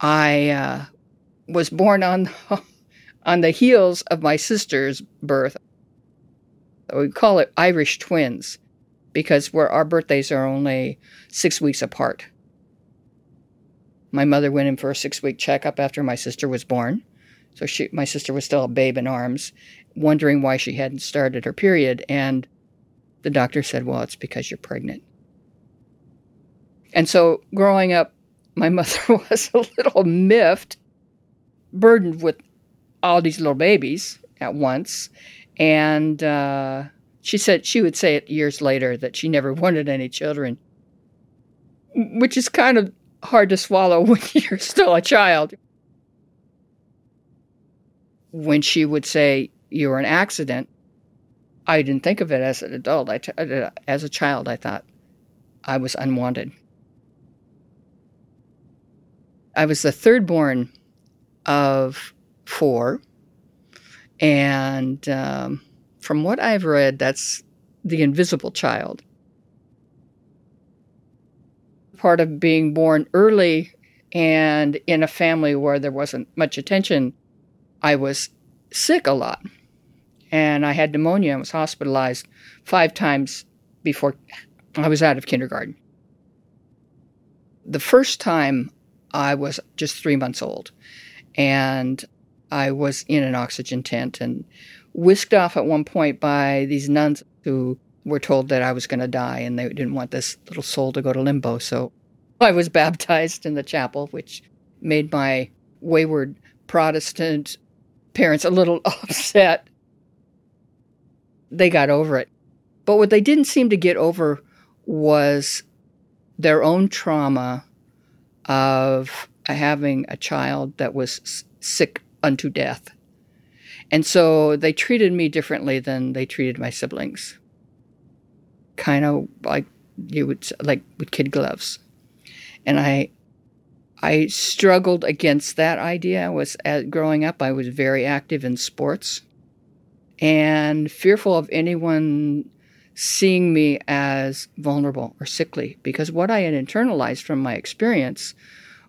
I uh, was born on on the heels of my sister's birth. We call it Irish twins because where our birthdays are only six weeks apart. My mother went in for a six week checkup after my sister was born. So she, my sister was still a babe in arms, wondering why she hadn't started her period. And the doctor said, Well, it's because you're pregnant. And so growing up, my mother was a little miffed, burdened with all these little babies at once. And uh, she said she would say it years later that she never wanted any children, which is kind of hard to swallow when you're still a child. When she would say you were an accident, I didn't think of it as an adult. I t- uh, as a child, I thought I was unwanted. I was the third born of four. And um, from what I've read, that's the invisible child. Part of being born early and in a family where there wasn't much attention, I was sick a lot. And I had pneumonia and was hospitalized five times before I was out of kindergarten. The first time I was just three months old, and I was in an oxygen tent and whisked off at one point by these nuns who were told that I was going to die and they didn't want this little soul to go to limbo. So I was baptized in the chapel, which made my wayward Protestant parents a little upset. They got over it. But what they didn't seem to get over was their own trauma of having a child that was sick unto death. And so they treated me differently than they treated my siblings. Kind of like you would like with kid gloves. And I I struggled against that idea. I was growing up I was very active in sports and fearful of anyone seeing me as vulnerable or sickly because what I had internalized from my experience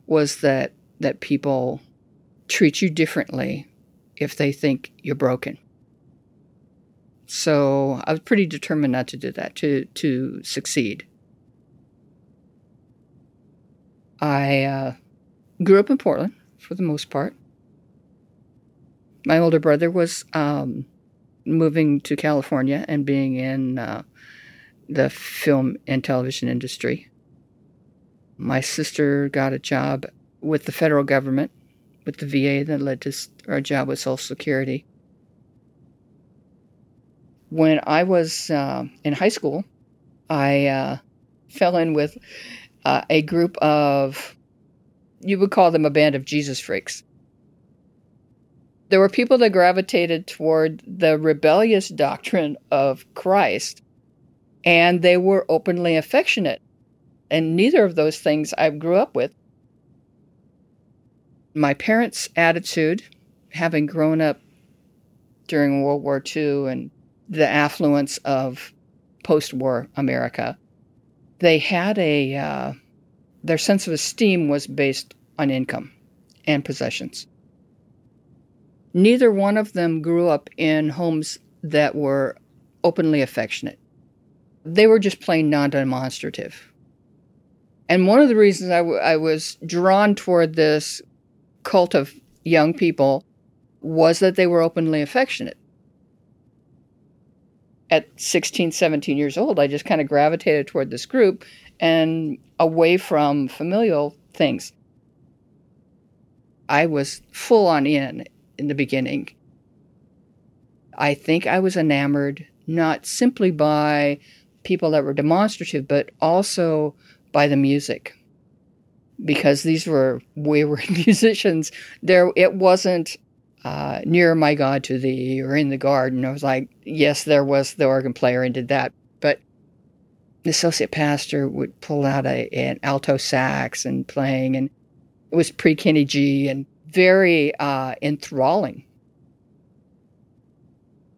was that that people treat you differently if they think you're broken. So I was pretty determined not to do that, to to succeed. I uh, grew up in Portland for the most part. My older brother was um, moving to California and being in uh, the film and television industry. My sister got a job with the federal government with the VA that led to our job with Social Security. When I was uh, in high school, I uh, fell in with uh, a group of, you would call them a band of Jesus freaks. There were people that gravitated toward the rebellious doctrine of Christ, and they were openly affectionate. And neither of those things I grew up with my parents' attitude, having grown up during World War II and the affluence of post war America, they had a, uh, their sense of esteem was based on income and possessions. Neither one of them grew up in homes that were openly affectionate. They were just plain non demonstrative. And one of the reasons I, w- I was drawn toward this cult of young people was that they were openly affectionate. At 16, 17 years old, I just kind of gravitated toward this group and away from familial things. I was full on in in the beginning. I think I was enamored not simply by people that were demonstrative, but also by the music because these were wayward musicians. There, it wasn't uh, near my God to thee or in the garden. I was like, yes, there was the organ player and did that, but the associate pastor would pull out a, an alto sax and playing, and it was pre Kenny G and very uh, enthralling.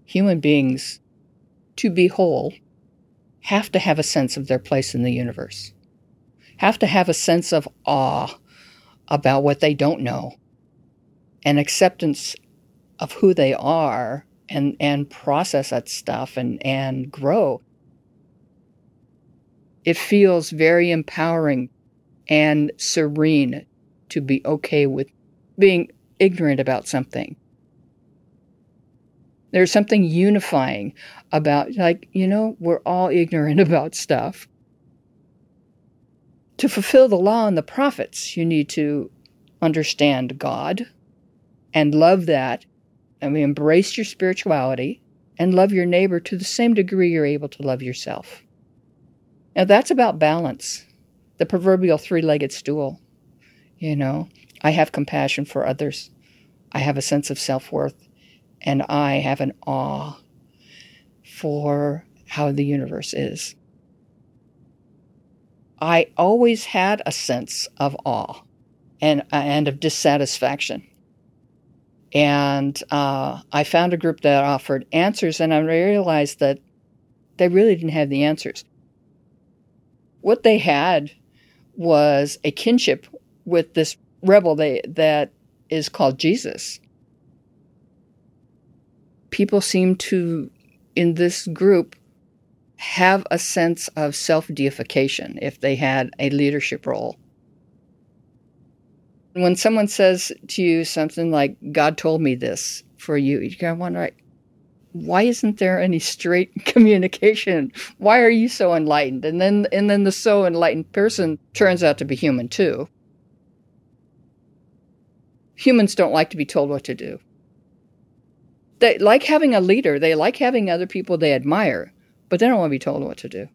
Human beings, to be whole, have to have a sense of their place in the universe have to have a sense of awe about what they don't know and acceptance of who they are and and process that stuff and and grow it feels very empowering and serene to be okay with being ignorant about something there's something unifying about like you know we're all ignorant about stuff to fulfill the law and the prophets you need to understand god and love that and embrace your spirituality and love your neighbor to the same degree you're able to love yourself. Now, that's about balance, the proverbial three legged stool. You know, I have compassion for others, I have a sense of self worth, and I have an awe for how the universe is. I always had a sense of awe and, and of dissatisfaction and uh, I found a group that offered answers, and I realized that they really didn't have the answers. What they had was a kinship with this rebel they, that is called Jesus. People seem to, in this group, have a sense of self deification if they had a leadership role when someone says to you something like, God told me this for you, you're kind of wonder, why isn't there any straight communication? Why are you so enlightened? And then, and then the so enlightened person turns out to be human too. Humans don't like to be told what to do. They like having a leader, they like having other people they admire, but they don't want to be told what to do.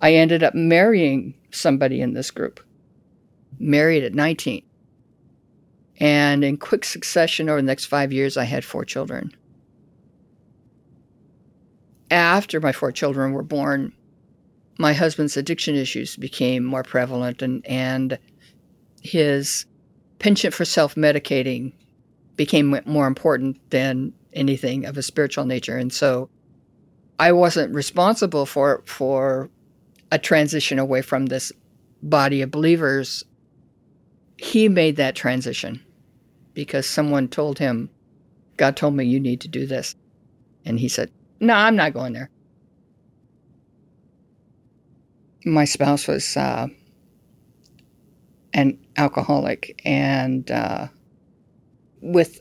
I ended up marrying somebody in this group, married at 19. And in quick succession over the next five years, I had four children. After my four children were born, my husband's addiction issues became more prevalent, and, and his penchant for self medicating became more important than anything of a spiritual nature. And so I wasn't responsible for, for a transition away from this body of believers, he made that transition because someone told him, God told me you need to do this. And he said, No, I'm not going there. My spouse was uh, an alcoholic and uh, with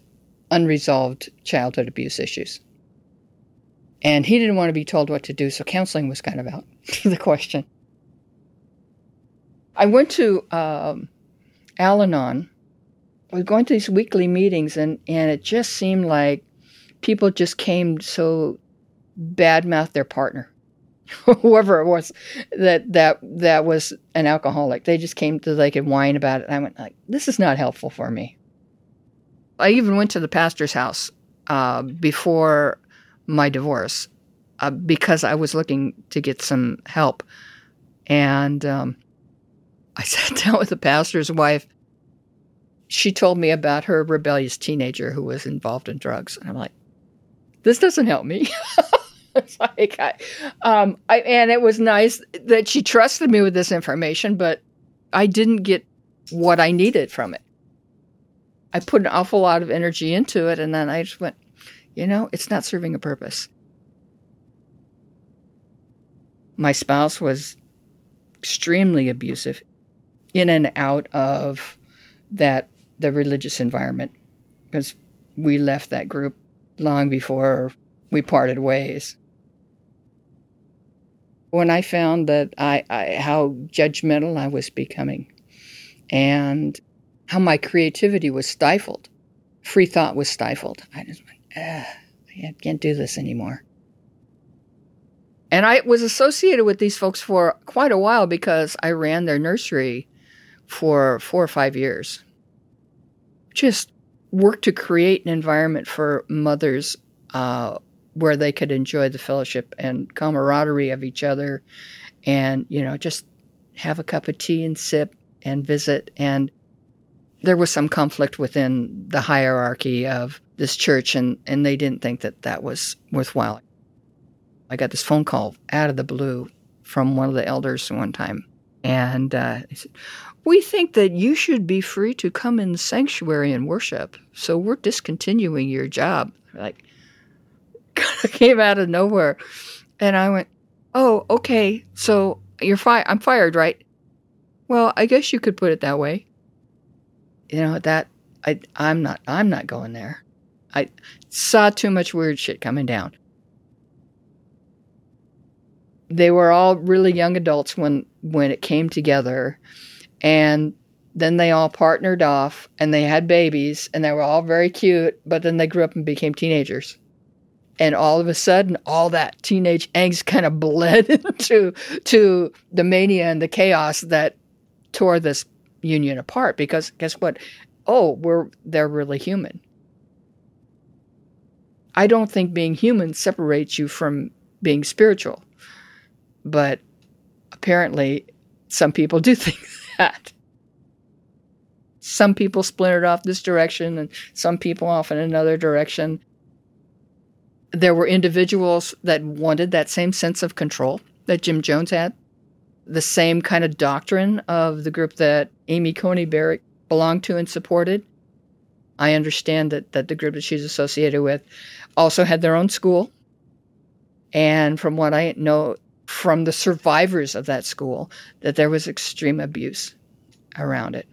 unresolved childhood abuse issues. And he didn't want to be told what to do, so counseling was kind of out the question. I went to um, Al Anon. I was going to these weekly meetings, and, and it just seemed like people just came so badmouth their partner, whoever it was that that that was an alcoholic. They just came to they could whine about it. And I went like, this is not helpful for me. I even went to the pastor's house uh, before my divorce uh, because I was looking to get some help. And um, I sat down with the pastor's wife. She told me about her rebellious teenager who was involved in drugs. And I'm like, this doesn't help me. it's like, I, um, I, and it was nice that she trusted me with this information, but I didn't get what I needed from it. I put an awful lot of energy into it, and then I just went, you know, it's not serving a purpose. My spouse was extremely abusive in and out of that the religious environment because we left that group long before we parted ways. When I found that I, I how judgmental I was becoming and how my creativity was stifled, free thought was stifled, I just went, I can't do this anymore. And I was associated with these folks for quite a while because I ran their nursery for four or five years. Just worked to create an environment for mothers uh, where they could enjoy the fellowship and camaraderie of each other and, you know, just have a cup of tea and sip and visit. And there was some conflict within the hierarchy of this church, and, and they didn't think that that was worthwhile. I got this phone call out of the blue from one of the elders one time. And uh, he said, we think that you should be free to come in the sanctuary and worship. So we're discontinuing your job. Like, came out of nowhere. And I went, oh, okay. So you're fired. I'm fired, right? Well, I guess you could put it that way. You know, that I I'm not I'm not going there. I saw too much weird shit coming down. They were all really young adults when when it came together and then they all partnered off and they had babies and they were all very cute, but then they grew up and became teenagers. And all of a sudden, all that teenage angst kind of bled into to the mania and the chaos that tore this union apart. Because guess what? Oh, we're they're really human. I don't think being human separates you from being spiritual. But apparently, some people do think that. Some people splintered off this direction and some people off in another direction. There were individuals that wanted that same sense of control that Jim Jones had, the same kind of doctrine of the group that Amy Coney Barrett belonged to and supported. I understand that, that the group that she's associated with also had their own school. And from what I know from the survivors of that school, that there was extreme abuse around it.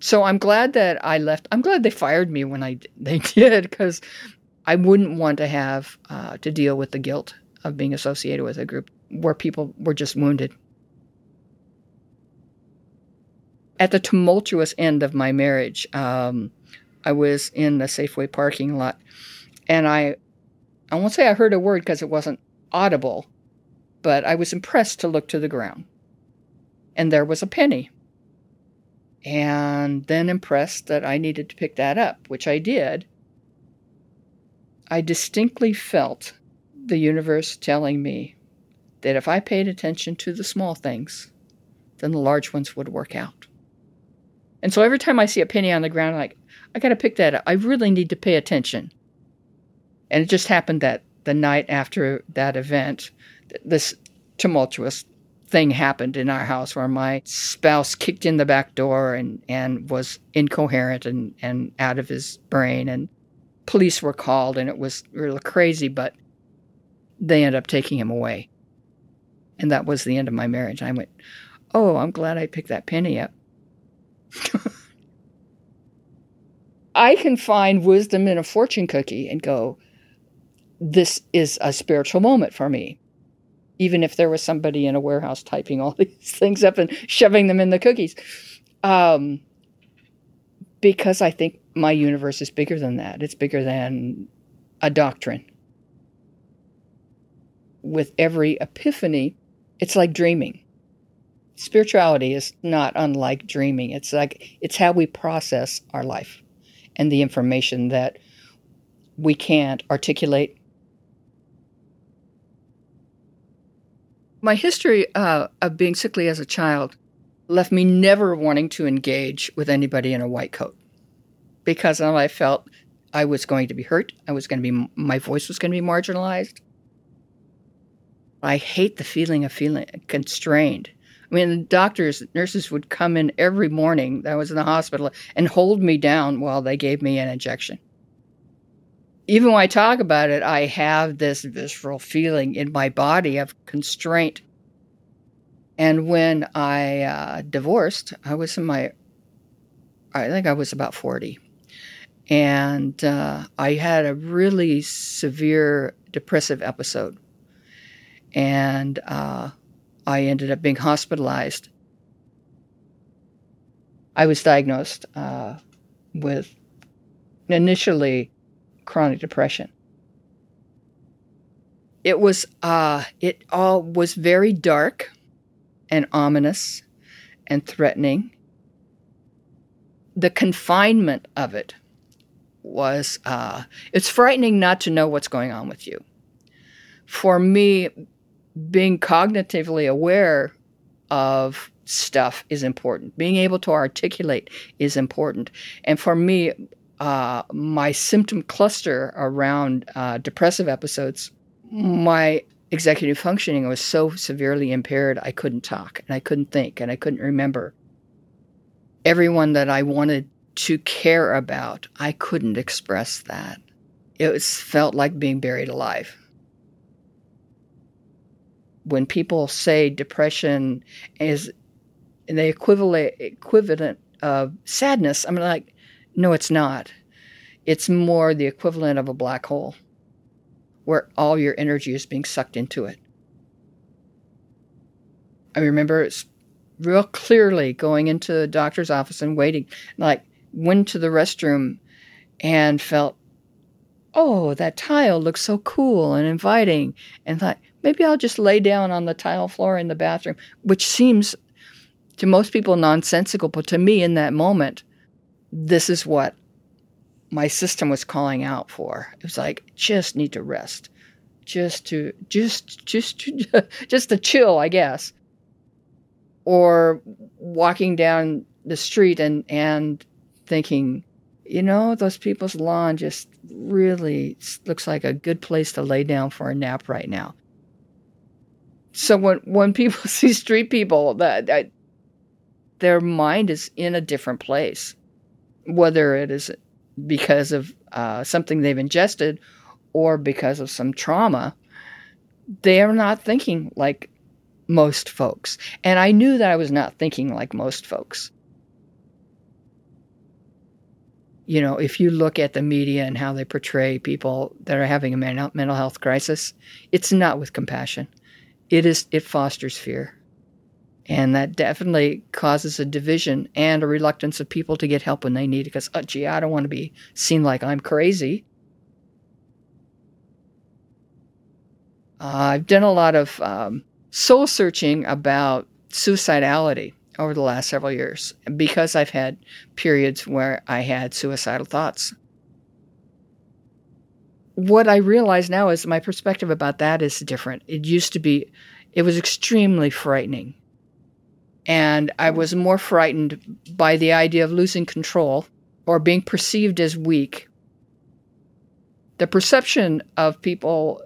So I'm glad that I left. I'm glad they fired me when I they did because I wouldn't want to have uh, to deal with the guilt of being associated with a group where people were just wounded. At the tumultuous end of my marriage, um, I was in the Safeway parking lot, and I, I won't say I heard a word because it wasn't audible, but I was impressed to look to the ground, and there was a penny and then impressed that I needed to pick that up, which I did. I distinctly felt the universe telling me that if I paid attention to the small things, then the large ones would work out. And so every time I see a penny on the ground, I'm like, I got to pick that up. I really need to pay attention. And it just happened that the night after that event, this tumultuous thing happened in our house where my spouse kicked in the back door and, and was incoherent and, and out of his brain and police were called and it was really crazy but they ended up taking him away. And that was the end of my marriage. I went oh i'm glad i picked that penny up. I can find wisdom in a fortune cookie and go this is a spiritual moment for me. Even if there was somebody in a warehouse typing all these things up and shoving them in the cookies. Um, because I think my universe is bigger than that. It's bigger than a doctrine. With every epiphany, it's like dreaming. Spirituality is not unlike dreaming. It's like it's how we process our life and the information that we can't articulate My history uh, of being sickly as a child left me never wanting to engage with anybody in a white coat because I felt I was going to be hurt. I was going to be, my voice was going to be marginalized. I hate the feeling of feeling constrained. I mean, doctors, nurses would come in every morning that I was in the hospital and hold me down while they gave me an injection even when I talk about it, I have this visceral feeling in my body of constraint. And when I uh, divorced, I was in my, I think I was about 40. And uh, I had a really severe depressive episode. And uh, I ended up being hospitalized. I was diagnosed uh, with initially chronic depression. It was uh, it all was very dark and ominous and threatening. The confinement of it was uh, it's frightening not to know what's going on with you. For me, being cognitively aware of stuff is important. Being able to articulate is important. And for me, uh, my symptom cluster around uh, depressive episodes, my executive functioning was so severely impaired, I couldn't talk and I couldn't think and I couldn't remember. Everyone that I wanted to care about, I couldn't express that. It was, felt like being buried alive. When people say depression is the equivalent equivalent of sadness, I'm like, no, it's not. It's more the equivalent of a black hole where all your energy is being sucked into it. I remember it's real clearly going into the doctor's office and waiting, like went to the restroom and felt, oh, that tile looks so cool and inviting, and thought maybe I'll just lay down on the tile floor in the bathroom, which seems to most people nonsensical, but to me in that moment, this is what my system was calling out for. It was like just need to rest, just to just just to, just to chill, I guess. Or walking down the street and and thinking, you know, those people's lawn just really looks like a good place to lay down for a nap right now. So when when people see street people, that, that their mind is in a different place, whether it is because of uh, something they've ingested or because of some trauma, they're not thinking like most folks. And I knew that I was not thinking like most folks. You know, if you look at the media and how they portray people that are having a mental health crisis, it's not with compassion. It is it fosters fear. And that definitely causes a division and a reluctance of people to get help when they need it because, oh, gee, I don't want to be seen like I'm crazy. Uh, I've done a lot of um, soul searching about suicidality over the last several years because I've had periods where I had suicidal thoughts. What I realize now is my perspective about that is different. It used to be, it was extremely frightening and I was more frightened by the idea of losing control or being perceived as weak. The perception of people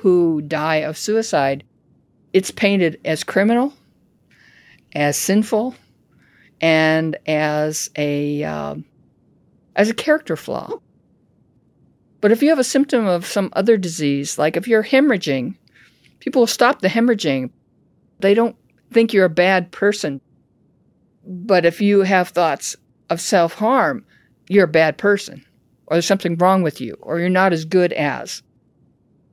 who die of suicide, it's painted as criminal, as sinful, and as a uh, as a character flaw. But if you have a symptom of some other disease, like if you're hemorrhaging, people will stop the hemorrhaging. They don't think you're a bad person. But if you have thoughts of self harm, you're a bad person, or there's something wrong with you, or you're not as good as.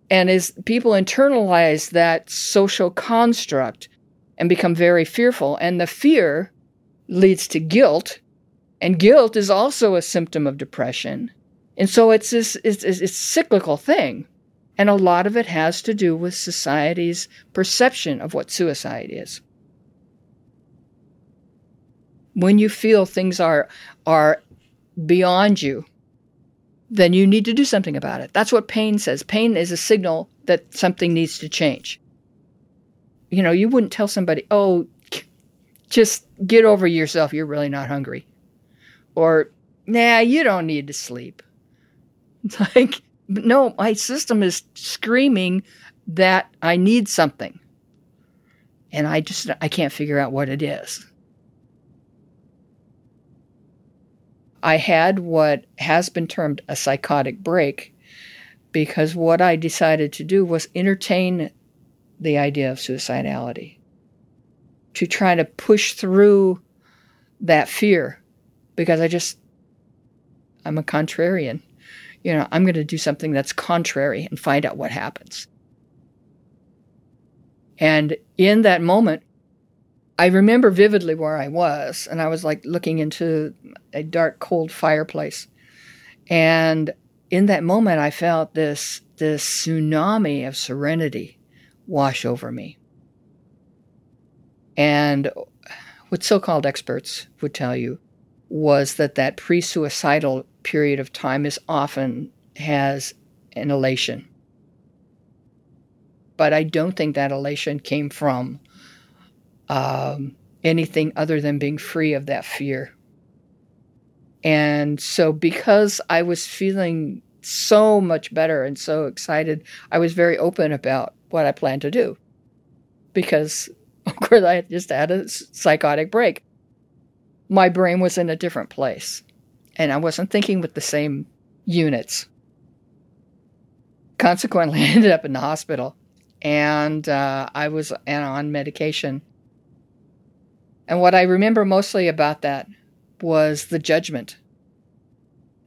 And as people internalize that social construct and become very fearful, and the fear leads to guilt, and guilt is also a symptom of depression. And so it's this it's, it's, cyclical thing. And a lot of it has to do with society's perception of what suicide is when you feel things are are beyond you, then you need to do something about it. That's what pain says. Pain is a signal that something needs to change. You know, you wouldn't tell somebody, "Oh, just get over yourself. You're really not hungry," or "Nah, you don't need to sleep." It's like, no, my system is screaming that I need something, and I just I can't figure out what it is. I had what has been termed a psychotic break because what I decided to do was entertain the idea of suicidality, to try to push through that fear because I just, I'm a contrarian. You know, I'm going to do something that's contrary and find out what happens. And in that moment, I remember vividly where I was, and I was like looking into a dark, cold fireplace. And in that moment, I felt this, this tsunami of serenity wash over me. And what so called experts would tell you was that that pre suicidal period of time is often has an elation. But I don't think that elation came from um, anything other than being free of that fear. And so, because I was feeling so much better and so excited. I was very open about what I planned to do because, of course, I just had a psychotic break. My brain was in a different place and I wasn't thinking with the same units. Consequently, I ended up in the hospital and uh, I was on medication. And what I remember mostly about that was the judgment.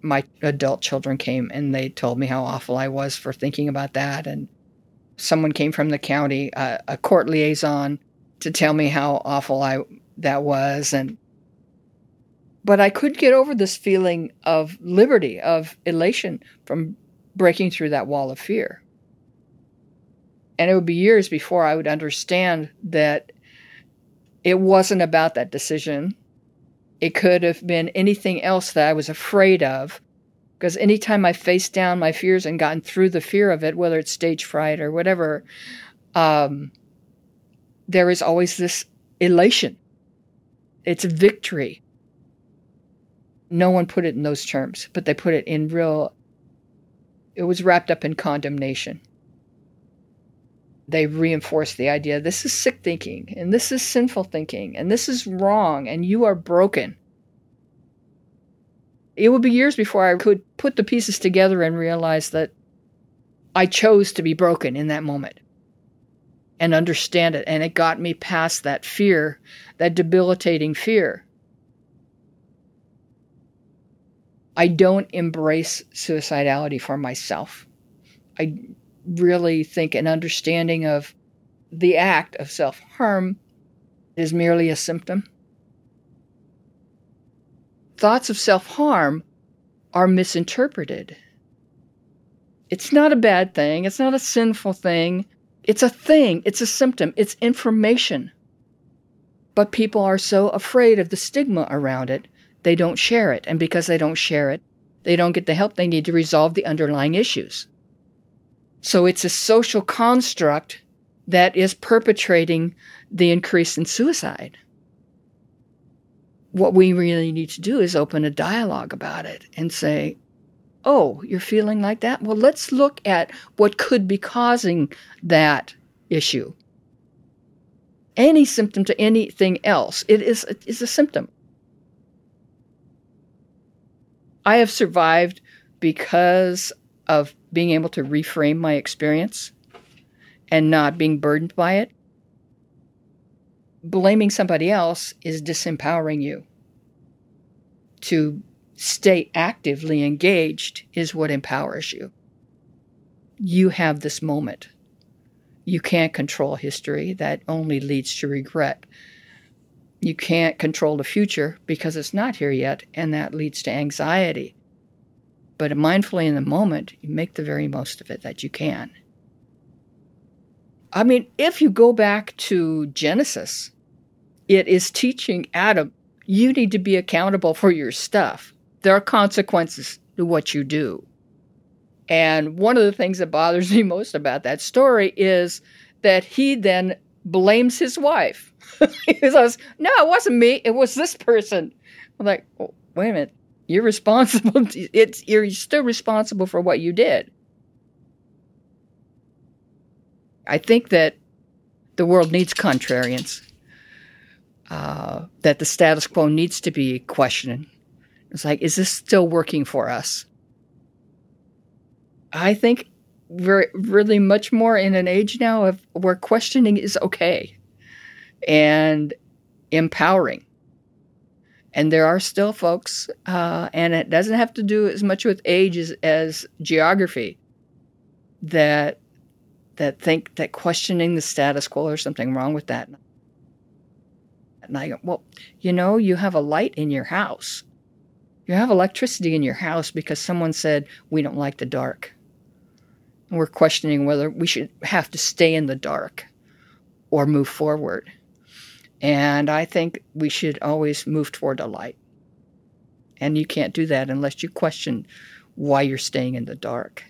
My adult children came and they told me how awful I was for thinking about that. And someone came from the county, uh, a court liaison, to tell me how awful I that was. And but I could get over this feeling of liberty, of elation from breaking through that wall of fear. And it would be years before I would understand that it wasn't about that decision. It could have been anything else that I was afraid of. Because anytime I faced down my fears and gotten through the fear of it, whether it's stage fright or whatever, um, there is always this elation. It's victory. No one put it in those terms, but they put it in real, it was wrapped up in condemnation they reinforce the idea this is sick thinking and this is sinful thinking and this is wrong and you are broken. It would be years before I could put the pieces together and realize that I chose to be broken in that moment and understand it. And it got me past that fear, that debilitating fear. I don't embrace suicidality for myself. I really think an understanding of the act of self harm is merely a symptom. Thoughts of self harm are misinterpreted. It's not a bad thing, it's not a sinful thing. It's a thing, it's a symptom, it's information. But people are so afraid of the stigma around it, they don't share it. And because they don't share it, they don't get the help they need to resolve the underlying issues. So it's a social construct that is perpetrating the increase in suicide. What we really need to do is open a dialogue about it and say, oh, you're feeling like that? Well, let's look at what could be causing that issue. Any symptom to anything else, it is, it is a symptom. I have survived because of being able to reframe my experience and not being burdened by it. Blaming somebody else is disempowering you. To stay actively engaged is what empowers you. You have this moment. You can't control history, that only leads to regret. You can't control the future because it's not here yet, and that leads to anxiety but mindfully in the moment, you make the very most of it that you can. I mean, if you go back to Genesis, it is teaching Adam, you need to be accountable for your stuff. There are consequences to what you do. And one of the things that bothers me most about that story is that he then blames his wife. he says, No, it wasn't me. It was this person. I'm like, wait a minute. You're responsible. It's you're still responsible for what you did. I think that the world needs contrarians. Uh, that the status quo needs to be questioned. It's like, is this still working for us? I think we're really much more in an age now of where questioning is okay and empowering. And there are still folks, uh, and it doesn't have to do as much with age as, as geography, that that think that questioning the status quo or something wrong with that. And I go, well, you know, you have a light in your house. You have electricity in your house because someone said we don't like the dark. And we're questioning whether we should have to stay in the dark or move forward. And I think we should always move toward a light. And you can't do that unless you question why you're staying in the dark.